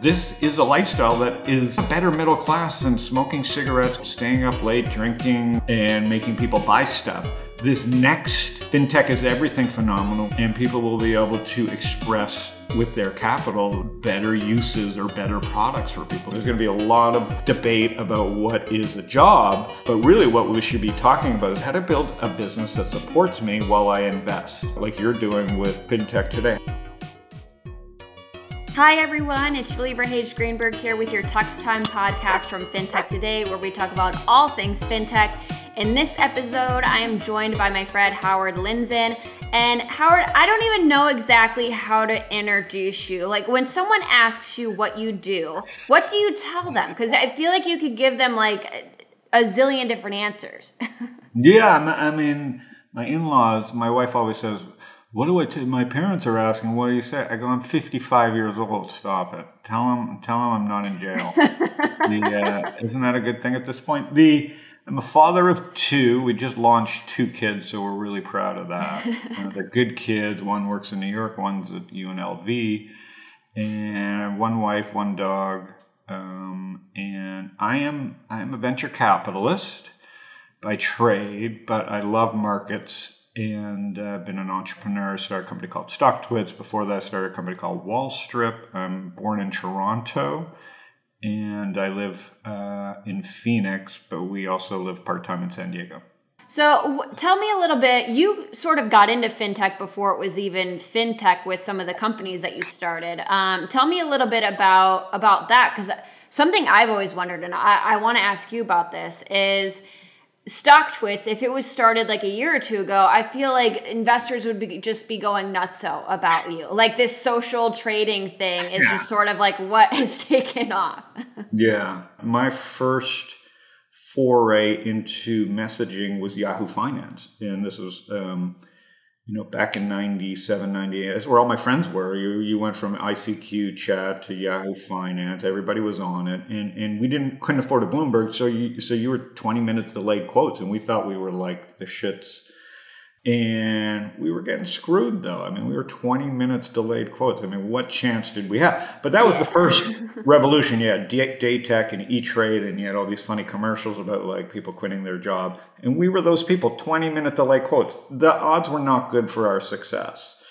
This is a lifestyle that is a better middle class than smoking cigarettes, staying up late, drinking, and making people buy stuff. This next fintech is everything phenomenal, and people will be able to express with their capital better uses or better products for people. There's going to be a lot of debate about what is a job, but really what we should be talking about is how to build a business that supports me while I invest, like you're doing with fintech today. Hi, everyone. It's Julie Verhage Greenberg here with your Tux Time podcast from FinTech Today, where we talk about all things FinTech. In this episode, I am joined by my friend Howard Lindzon. And Howard, I don't even know exactly how to introduce you. Like when someone asks you what you do, what do you tell them? Because I feel like you could give them like a zillion different answers. yeah, I mean, my in laws, my wife always says, what do I my parents are asking, what do you say? I go, I'm 55 years old. Stop it. Tell them, tell them I'm not in jail. the, uh, isn't that a good thing at this point? The, I'm a father of two. We just launched two kids, so we're really proud of that. uh, they're good kids. One works in New York, one's at UNLV, and one wife, one dog. Um, and I am I am a venture capitalist by trade, but I love markets and uh, been an entrepreneur. Started a company called StockTwits. Before that, I started a company called Wall Wallstrip. I'm born in Toronto, and I live uh, in Phoenix, but we also live part time in San Diego. So, tell me a little bit. You sort of got into fintech before it was even fintech with some of the companies that you started. Um, tell me a little bit about about that because something I've always wondered, and I, I want to ask you about this is StockTwits, if it was started like a year or two ago, I feel like investors would be, just be going nutso about you. Like this social trading thing is yeah. just sort of like what has taken off. yeah. My first foray into messaging was Yahoo Finance. And this was um, you know, back in 97, 98, that's where all my friends were. You, you went from ICQ chat to Yahoo Finance. Everybody was on it. And, and we didn't, couldn't afford a Bloomberg. So you, so you were 20 minutes delayed quotes. And we thought we were like the shits and we were getting screwed though. I mean, we were 20 minutes delayed quotes. I mean, what chance did we have? But that was the first revolution. You had Datek and E Trade, and you had all these funny commercials about like people quitting their job. And we were those people, 20 minute delay quotes. The odds were not good for our success.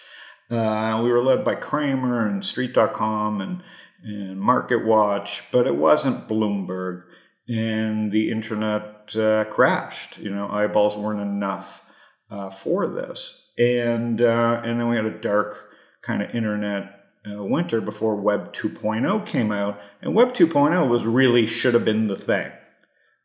Uh, we were led by Cramer and Street.com and, and Market Watch, but it wasn't Bloomberg. And the internet uh, crashed. You know, eyeballs weren't enough uh, for this. And, uh, and then we had a dark kind of internet uh, winter before Web 2.0 came out. And Web 2.0 was really should have been the thing,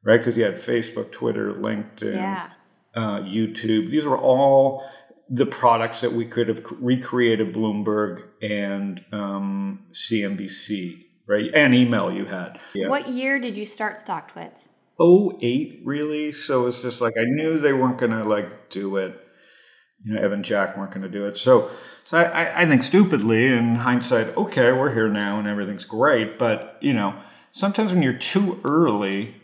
right? Because you had Facebook, Twitter, LinkedIn, yeah. Uh, YouTube. These were all the products that we could have recreated Bloomberg and um, CNBC, right? And email you had. Yeah. What year did you start StockTwits? 08 really? So it's just like i knew they weren't gonna like do it. You know evan jack weren't gonna do it. So so I, I think stupidly in hindsight okay we're here now and everything's great but you know sometimes when you're too early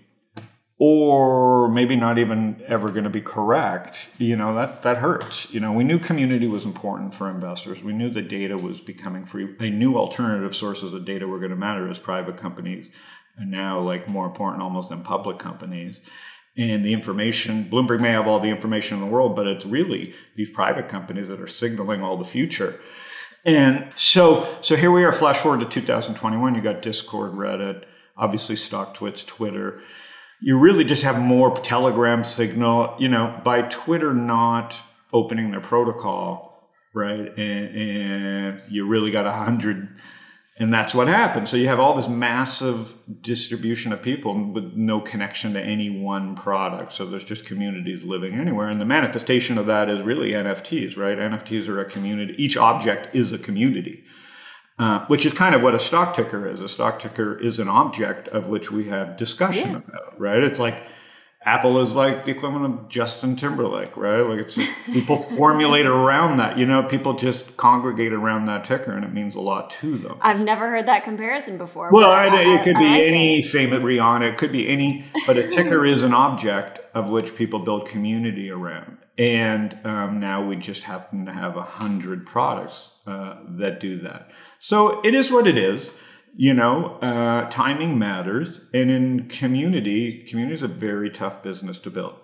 or maybe not even ever going to be correct you know that that hurts. You know we knew community was important for investors. We knew the data was becoming free. They knew alternative sources of data were going to matter as private companies and now like more important almost than public companies. And the information bloomberg may have all the information in the world but it's really these private companies that are signaling all the future. And so so here we are flash forward to 2021 you got discord reddit obviously StockTwits twitter. You really just have more telegram signal you know by twitter not opening their protocol right? And, and you really got a hundred and that's what happened. So you have all this massive distribution of people with no connection to any one product. So there's just communities living anywhere. And the manifestation of that is really NFTs, right? NFTs are a community. Each object is a community, uh, which is kind of what a stock ticker is. A stock ticker is an object of which we have discussion yeah. about, right? It's like, Apple is like the equivalent of Justin Timberlake, right? Like it's just people formulate around that. You know, people just congregate around that ticker, and it means a lot to them. I've never heard that comparison before. Well, I, it could be any famous Rihanna. It could be any, but a ticker is an object of which people build community around. And um, now we just happen to have a hundred products uh, that do that. So it is what it is you know, uh, timing matters. And in community, community is a very tough business to build.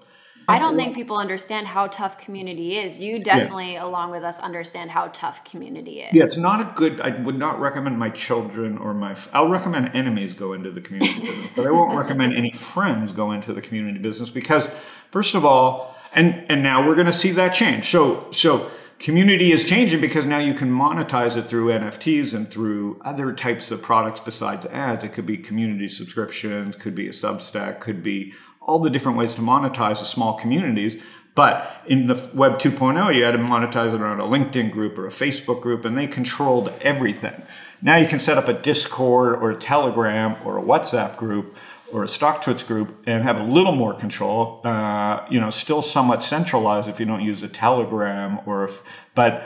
I don't think people understand how tough community is. You definitely, yeah. along with us, understand how tough community is. Yeah, it's not a good. I would not recommend my children or my. I'll recommend enemies go into the community business, but I won't recommend any friends go into the community business because, first of all, and and now we're going to see that change. So so community is changing because now you can monetize it through NFTs and through other types of products besides ads. It could be community subscriptions, could be a Substack, could be all the different ways to monetize the small communities. But in the Web 2.0, you had to monetize it around a LinkedIn group or a Facebook group, and they controlled everything. Now you can set up a Discord or a Telegram or a WhatsApp group or a stock StockTwits group and have a little more control. Uh, you know, still somewhat centralized if you don't use a Telegram or if, but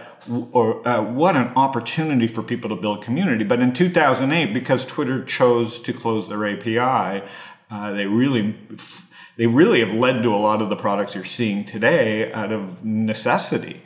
or uh, what an opportunity for people to build community. But in 2008, because Twitter chose to close their API, uh, they really they really have led to a lot of the products you're seeing today out of necessity.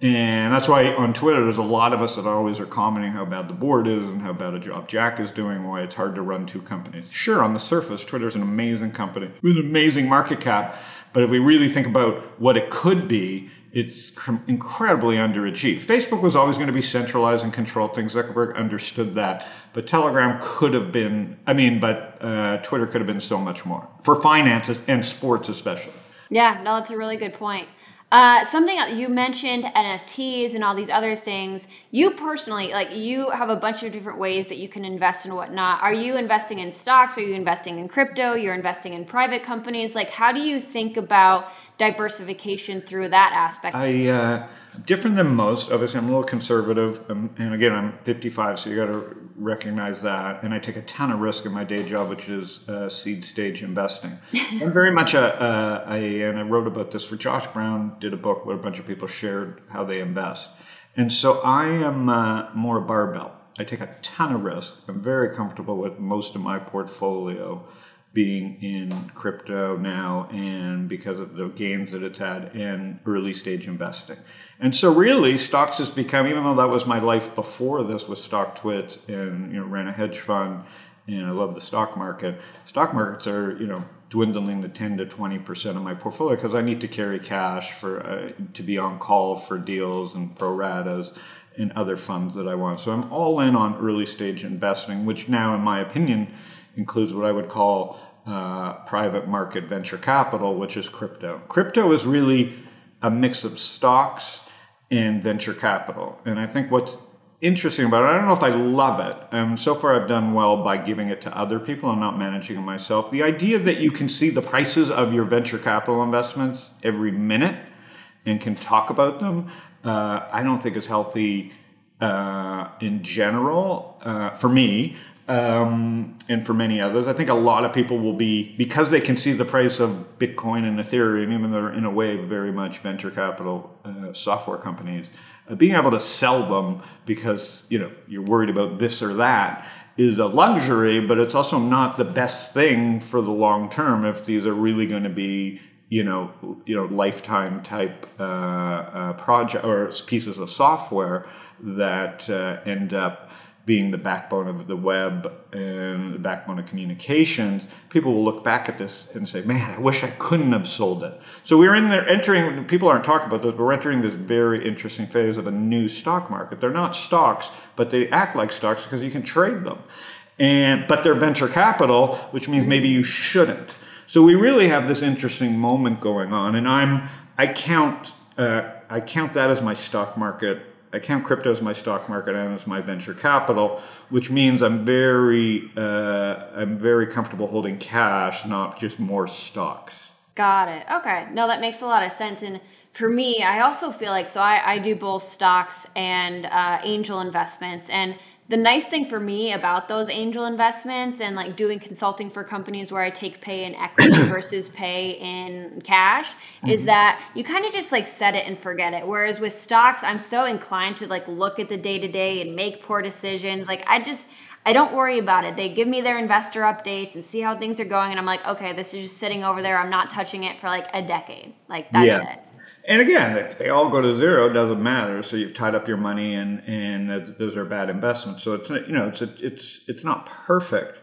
And that's why on Twitter, there's a lot of us that always are commenting how bad the board is and how bad a job Jack is doing, why it's hard to run two companies. Sure, on the surface, Twitter's an amazing company with an amazing market cap. But if we really think about what it could be, it's incredibly underachieved. Facebook was always going to be centralized and control things. Zuckerberg understood that. But Telegram could have been, I mean, but uh, Twitter could have been so much more for finances and sports, especially. Yeah, no, that's a really good point. Uh, something you mentioned NFTs and all these other things. You personally, like, you have a bunch of different ways that you can invest and whatnot. Are you investing in stocks? Are you investing in crypto? You're investing in private companies. Like, how do you think about diversification through that aspect? I uh, different than most. Obviously, I'm a little conservative, um, and again, I'm 55, so you got to recognize that. And I take a ton of risk in my day job, which is uh, seed stage investing. I'm very much a, a, a, and I wrote about this for Josh Brown. Did a book where a bunch of people shared how they invest, and so I am uh, more a barbell. I take a ton of risk. I'm very comfortable with most of my portfolio being in crypto now and because of the gains that it's had in early stage investing. And so really stocks has become, even though that was my life before this with StockTwits and you know ran a hedge fund and I love the stock market. Stock markets are, you know, dwindling to 10 to 20% of my portfolio because I need to carry cash for uh, to be on call for deals and pro ratas and other funds that I want. So I'm all in on early stage investing, which now in my opinion includes what I would call uh, private market venture capital, which is crypto. Crypto is really a mix of stocks and venture capital. And I think what's interesting about it, I don't know if I love it. Um, so far, I've done well by giving it to other people and not managing it myself. The idea that you can see the prices of your venture capital investments every minute and can talk about them, uh, I don't think is healthy uh, in general uh, for me um, and for many others. I think a lot of people will be because they can see the price of Bitcoin and Ethereum, even though they're in a way very much venture capital uh, software companies. Uh, being able to sell them because you know you're worried about this or that is a luxury, but it's also not the best thing for the long term if these are really going to be you know you know lifetime type uh, uh, project or pieces of software that uh, end up being the backbone of the web and the backbone of communications, people will look back at this and say, "Man, I wish I couldn't have sold it." So we're in there entering. People aren't talking about this, but we're entering this very interesting phase of a new stock market. They're not stocks, but they act like stocks because you can trade them, and but they're venture capital, which means maybe you shouldn't. So we really have this interesting moment going on, and I'm I count uh, I count that as my stock market I count crypto as my stock market and as my venture capital, which means I'm very uh, I'm very comfortable holding cash, not just more stocks. Got it. Okay. No, that makes a lot of sense. And for me, I also feel like so I, I do both stocks and uh, angel investments, and the nice thing for me about those angel investments and like doing consulting for companies where I take pay in equity versus pay in cash mm-hmm. is that you kind of just like set it and forget it. Whereas with stocks, I'm so inclined to like look at the day to day and make poor decisions. Like I just I don't worry about it. They give me their investor updates and see how things are going and I'm like, okay, this is just sitting over there. I'm not touching it for like a decade. Like that's yeah. it And again, if they all go to zero, it doesn't matter. So you've tied up your money, and and those are bad investments. So it's you know it's a, it's it's not perfect,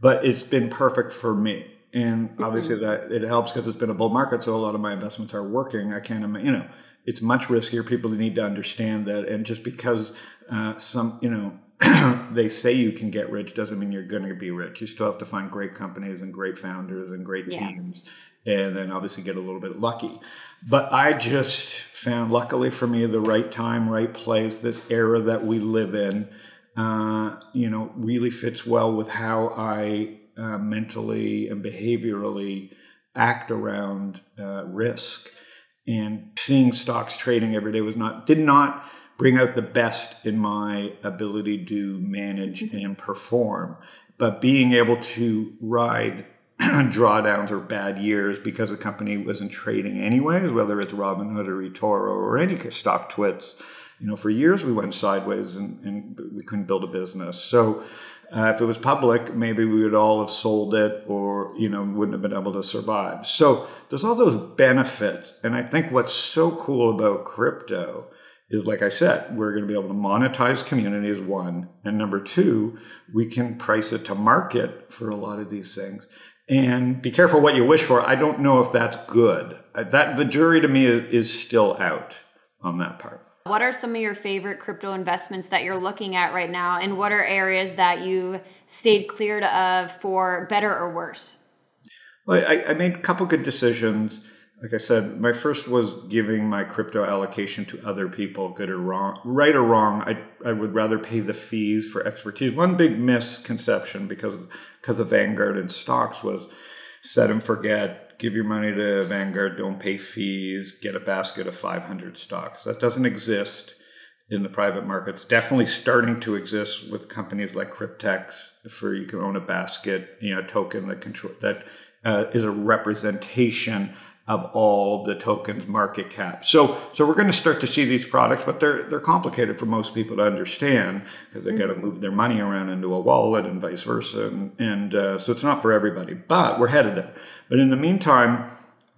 but it's been perfect for me. And obviously that it helps because it's been a bull market, so a lot of my investments are working. I can't you know it's much riskier. People need to understand that, and just because uh, some you know they say you can get rich doesn't mean you're going to be rich. You still have to find great companies and great founders and great teams, and then obviously get a little bit lucky. But I just found, luckily for me, the right time, right place. This era that we live in, uh, you know, really fits well with how I uh, mentally and behaviorally act around uh, risk. And seeing stocks trading every day was not did not bring out the best in my ability to manage mm-hmm. and perform. But being able to ride drawdowns or bad years because the company wasn't trading anyways, whether it's Robinhood or eToro or any StockTwits, you know, for years we went sideways and, and we couldn't build a business. So uh, if it was public, maybe we would all have sold it or, you know, wouldn't have been able to survive. So there's all those benefits. And I think what's so cool about crypto is like I said, we're going to be able to monetize communities, one. And number two, we can price it to market for a lot of these things. And be careful what you wish for. I don't know if that's good. Uh, that the jury to me is, is still out on that part. What are some of your favorite crypto investments that you're looking at right now? And what are areas that you stayed clear of for better or worse? Well, I, I made a couple good decisions like I said, my first was giving my crypto allocation to other people, good or wrong, right or wrong. I, I would rather pay the fees for expertise. One big misconception because because of Vanguard and stocks was set and forget. Give your money to Vanguard, don't pay fees, get a basket of 500 stocks. That doesn't exist in the private markets. Definitely starting to exist with companies like Cryptex, for you can own a basket, you know, token that control that uh, is a representation of all the tokens market cap. So, so we're going to start to see these products, but they're they're complicated for most people to understand because they mm-hmm. got to move their money around into a wallet and vice versa, and, and uh, so it's not for everybody. But we're headed there. But in the meantime,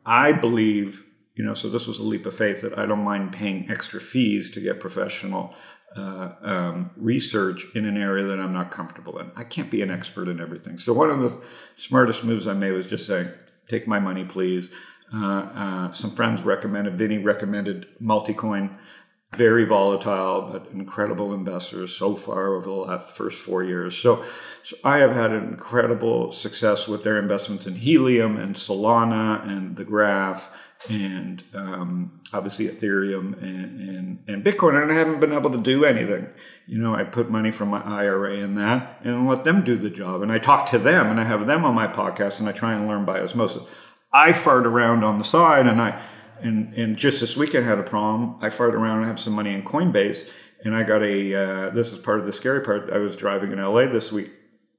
I believe you know. So this was a leap of faith that I don't mind paying extra fees to get professional. Uh, um, research in an area that I'm not comfortable in. I can't be an expert in everything. So one of the smartest moves I made was just saying, "Take my money, please." Uh, uh, some friends recommended, Vinny recommended Multicoin, very volatile but incredible investors so far over the last first four years. So, so I have had incredible success with their investments in Helium and Solana and the Graph and um, obviously Ethereum and, and, and, Bitcoin. And I haven't been able to do anything. You know, I put money from my IRA in that and let them do the job. And I talk to them and I have them on my podcast and I try and learn by osmosis. I fart around on the side and I and and just this weekend had a problem. I fart around and have some money in Coinbase and I got a uh, this is part of the scary part. I was driving in LA this week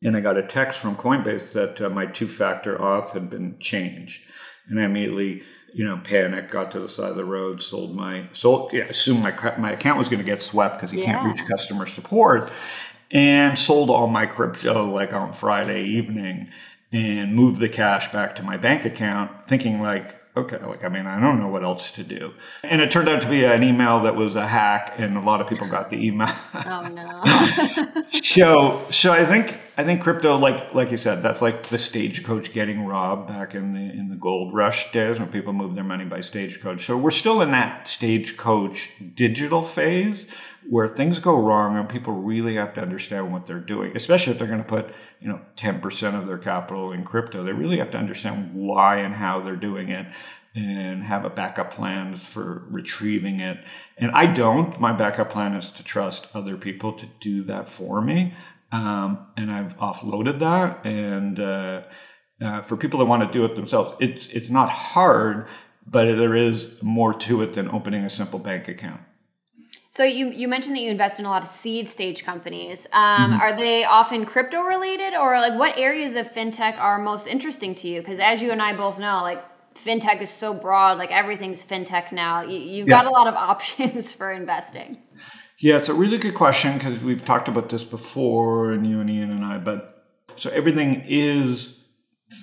and I got a text from Coinbase that uh, my two-factor auth had been changed. And I immediately you know, panicked, got to the side of the road, sold my, sold, yeah, assumed my my account was going to get swept because you yeah. can't reach customer support, and sold all my crypto like on Friday evening and move the cash back to my bank account, thinking like, okay, like I mean, I don't know what else to do. And it turned out to be an email that was a hack, and a lot of people got the email. oh no. so, so I think I think crypto, like like you said, that's like the stagecoach getting robbed back in the in the gold rush days when people moved their money by stagecoach. So we're still in that stagecoach digital phase where things go wrong and people really have to understand what they're doing, especially if they're going to put, you know, 10% of their capital in crypto. They really have to understand why and how they're doing it and have a backup plan for retrieving it. And I don't. My backup plan is to trust other people to do that for me. Um, and I've offloaded that. And uh, uh, for people that want to do it themselves, it's it's not hard, but there is more to it than opening a simple bank account. So you you mentioned that you invest in a lot of seed stage companies. Um, mm-hmm. Are they often crypto related, or like what areas of fintech are most interesting to you? Because as you and I both know, like fintech is so broad, like everything's fintech now. You, you've yeah. got a lot of options for investing. Yeah, it's a really good question because we've talked about this before, and you and Ian and I. But so everything is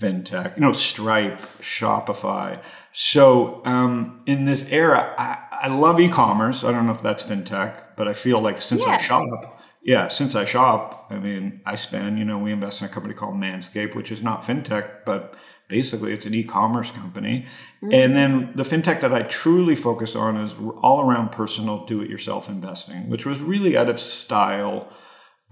fintech. You know, Stripe, Shopify So um, in this era, I, I love e-commerce. I don't know if that's fintech, but I feel like since Yeah. I shop, yeah, since I shop, I mean, I spend. You know, we invest in a company called Manscaped, which is not fintech, but basically it's an e-commerce company. Mm-hmm. And then the fintech that I truly focus on is all around personal do-it-yourself investing, which was really out of style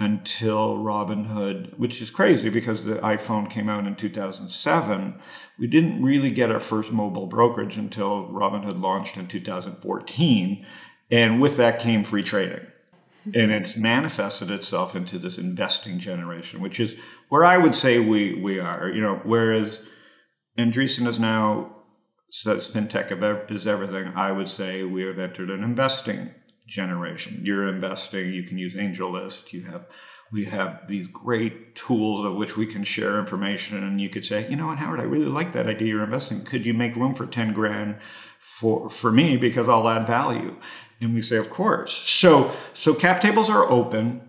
until Robinhood, which is crazy because the iPhone came out in 2007. We didn't really get our first mobile brokerage until Robinhood launched in 2014. And with that came free trading. And it's manifested itself into this investing generation, which is where I would say we, we are. You know, whereas Andreessen is now says fintech is everything, I would say we have entered an investing generation. You're investing, you can use AngelList, you have we have these great tools of which we can share information and you could say, you know what, Howard, I really like that idea you're investing. Could you make room for 10 grand for for me because I'll add value? And we say, of course. So so cap tables are open.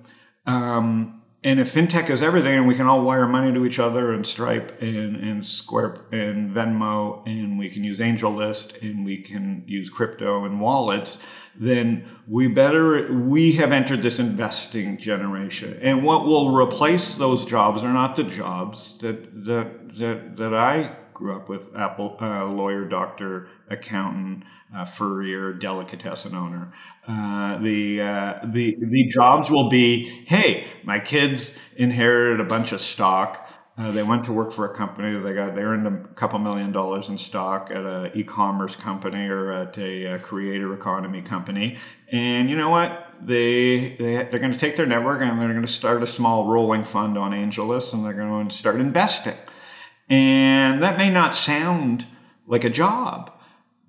Um, and if fintech is everything and we can all wire money to each other and Stripe and, and Square and Venmo and we can use AngelList and we can use crypto and wallets, then we better, we have entered this investing generation. And what will replace those jobs are not the jobs that, that, that, that I grew up with Apple uh, lawyer, doctor, accountant, uh, furrier, delicatessen owner. Uh, the uh, the the jobs will be, hey, my kids inherited a bunch of stock. Uh, they went to work for a company. They got they earned a couple million dollars in stock at a e-commerce company or at a, uh creator economy company. And you know what? They, they they're going to take their network and they're going to start a small rolling fund on AngelList and they're going to start investing. And that may not sound like a job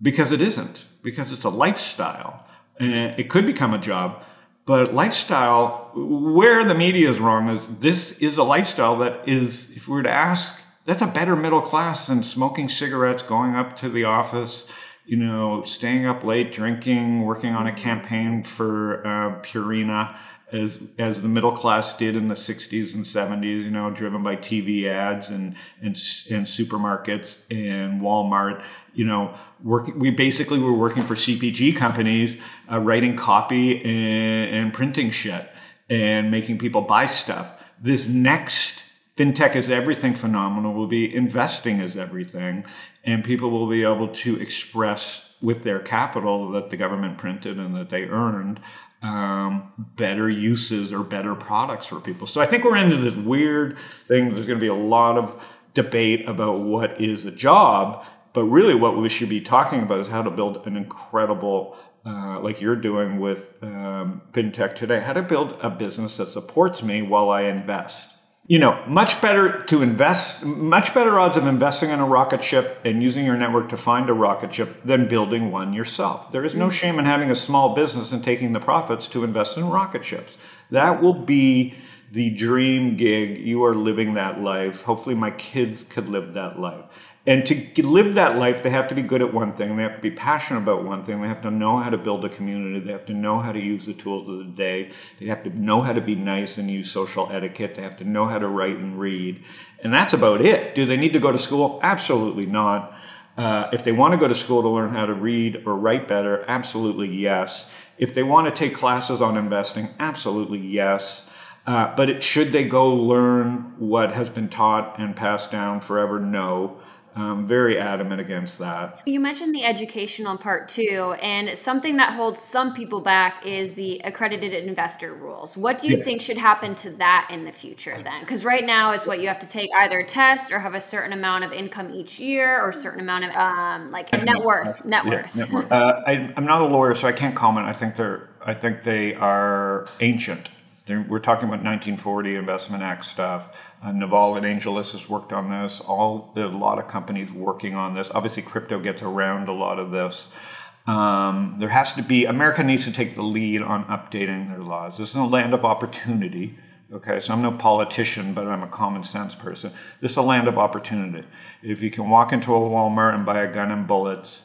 because it isn't, because it's a lifestyle. And it could become a job, but lifestyle, where the media is wrong is this is a lifestyle that is, if we were to ask, that's a better middle class than smoking cigarettes, going up to the office, you know, staying up late, drinking, working on a campaign for uh, Purina as as the middle class did in the 60s and 70s, you know, driven by TV ads and and, and supermarkets and Walmart. You know, working. We basically were working for CPG companies, uh, writing copy and, and printing shit and making people buy stuff. This next fintech is everything phenomenal will be investing is everything, and people will be able to express with their capital that the government printed and that they earned um, better uses or better products for people. So I think we're into this weird thing. There's going to be a lot of debate about what is a job, but really what we should be talking about is how to build an incredible, uh, like you're doing with um, fintech today, how to build a business that supports me while I invest. You know, much better to invest, much better odds of investing in a rocket ship and using your network to find a rocket ship than building one yourself. There is no mm-hmm. shame in having a small business and taking the profits to invest in rocket ships. That will be the dream gig. You are living that life. Hopefully, my kids could live that life. And to live that life, they have to be good at one thing. They have to be passionate about one thing. They have to know how to build a community. They have to know how to use the tools of the day. They have to know how to be nice and use social etiquette. They have to know how to write and read. And that's about it. Do they need to go to school? Absolutely not. Uh, if they want to go to school to learn how to read or write better, absolutely yes. If they want to take classes on investing, absolutely yes. Uh, but it, should they go learn what has been taught and passed down forever? No. I'm very adamant against that. You mentioned the educational part too, and something that holds some people back is the accredited investor rules. What do you Yeah. think should happen to that in the future then? Because right now it's what you have to take either a test or have a certain amount of income each year or a certain amount of um, like net worth. Net Yeah, worth. net worth. Uh, I, I'm not a lawyer, so I can't comment. I think they're. I think they are ancient. They're, we're talking about 1940 Investment Act stuff. Uh, Naval and AngelList has worked on this. All a lot of companies working on this. Obviously, crypto gets around a lot of this. Um, there has to be. America needs to take the lead on updating their laws. This is a land of opportunity. Okay, so I'm no politician, but I'm a common sense person. This is a land of opportunity. If you can walk into a Walmart and buy a gun and bullets,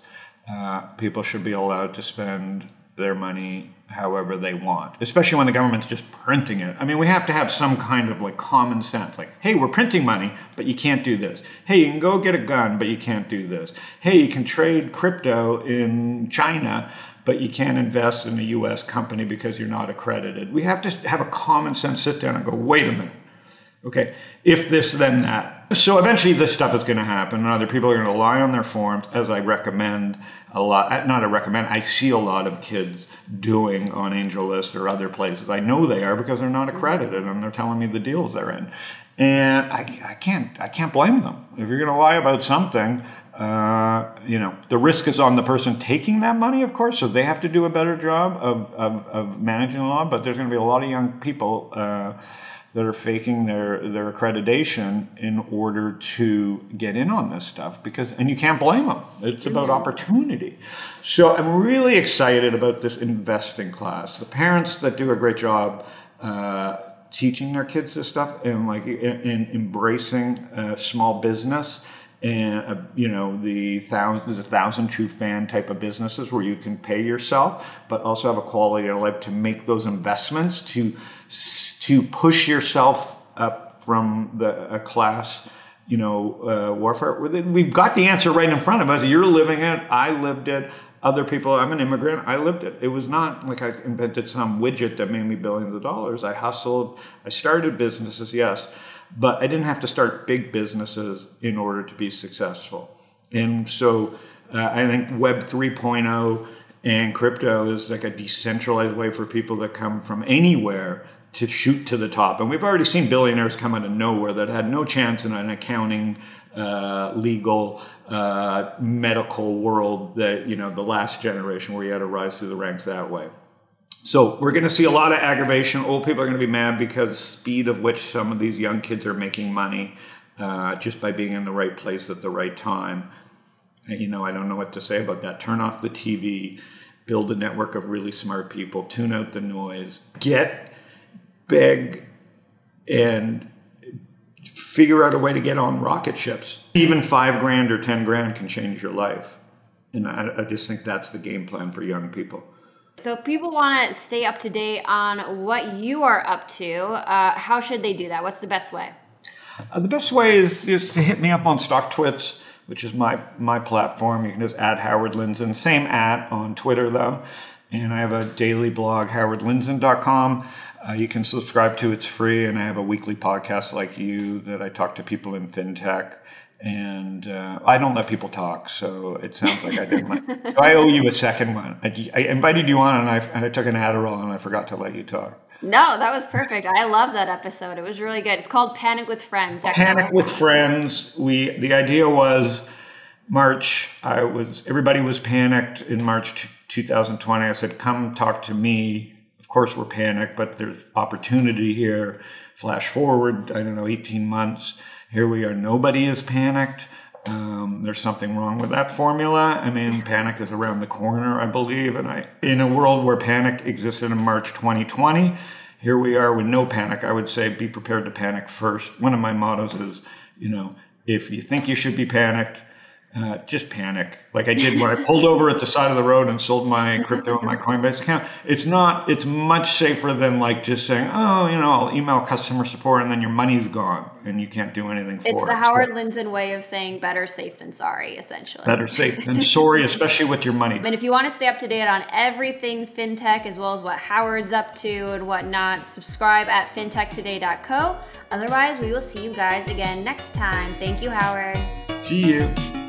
uh, people should be allowed to spend their money however they want, especially when the government's just printing it. I mean, we have to have some kind of like common sense. Like, hey, we're printing money, but you can't do this. Hey, you can go get a gun, but you can't do this. Hey, you can trade crypto in China, but you can't invest in a US company because you're not accredited. We have to have a common sense sit down and go, wait a minute. Okay, if this, then that. So eventually this stuff is going to happen, and other people are going to lie on their forms, as I recommend a lot. Not a recommend. I see a lot of kids doing on AngelList or other places. I know they are because they're not accredited, and they're telling me the deals they're in. And I, I can't I can't blame them. If you're going to lie about something, uh, you know the risk is on the person taking that money, of course. So they have to do a better job of, of, of managing the law. But there's going to be a lot of young people. Uh, that are faking their their accreditation in order to get in on this stuff because and you can't blame them it's about opportunity. So i'm really excited about this investing class. The parents that do a great job uh, teaching their kids this stuff and like in, in embracing uh, small business and uh, you know the thousand there's a thousand true fan type of businesses where you can pay yourself but also have a quality of life to make those investments to to push yourself up from the a class you know uh, warfare. We've got the answer right in front of us. You're living it. I lived it. Other people i'm an immigrant. I lived it. It was not like i invented some widget that made me billions of dollars. I hustled. I started businesses yes but i didn't have to start big businesses in order to be successful and so uh, i think web 3.0 and crypto is like a decentralized way for people to come from anywhere to shoot to the top. And we've already seen billionaires come out of nowhere that had no chance in an accounting, uh, legal, uh, medical world that, you know, the last generation where you had to rise through the ranks that way. So we're going to see a lot of aggravation. Old people are going to be mad because speed of which some of these young kids are making money uh, just by being in the right place at the right time. And, you know, I don't know what to say about that. Turn off the TV, build a network of really smart people, tune out the noise, get beg and figure out a way to get on rocket ships. Even five grand or 10 grand can change your life. And I, I just think that's the game plan for young people. So, if people want to stay up to date on what you are up to, uh, how should they do that? What's the best way? Uh, the best way is, is to hit me up on StockTwits, which is my, my platform. You can just add Howard Lindzon, same at on Twitter though. And I have a daily blog, howardlindzon.com. Uh, you can subscribe to it's free, and I have a weekly podcast like you that I talk to people in fintech. And uh, I don't let people talk, so it sounds like I did. My, so I owe you a second one. I, I invited you on, and I, I took an Adderall, and I forgot to let you talk. No, that was perfect. I love that episode. It was really good. It's called Panic with Friends. Panic with Friends. We the idea was March. I was everybody was panicked in March 2020. I said, "Come talk to me of course, we're panicked, but there's opportunity here. Flash forward, I don't know, 18 months. Here we are. Nobody is panicked. Um, there's something wrong with that formula. I mean, panic is around the corner, I believe. And I, in a world where panic existed in March 2020, here we are with no panic. I would say be prepared to panic first. One of my mottos is, you know, if you think you should be panicked, uh, just panic like I did when I pulled over at the side of the road and sold my crypto in my Coinbase account. It's not, it's much safer than like just saying, oh, you know, I'll email customer support and then your money's gone and you can't do anything for it's it. It's the Howard so, Lindzon way of saying better safe than sorry, essentially. Better safe than sorry, especially with your money. And if you want to stay up to date on everything fintech as well as what Howard's up to and whatnot, subscribe at fintechtoday.co. Otherwise, we will see you guys again next time. Thank you, Howard. See you.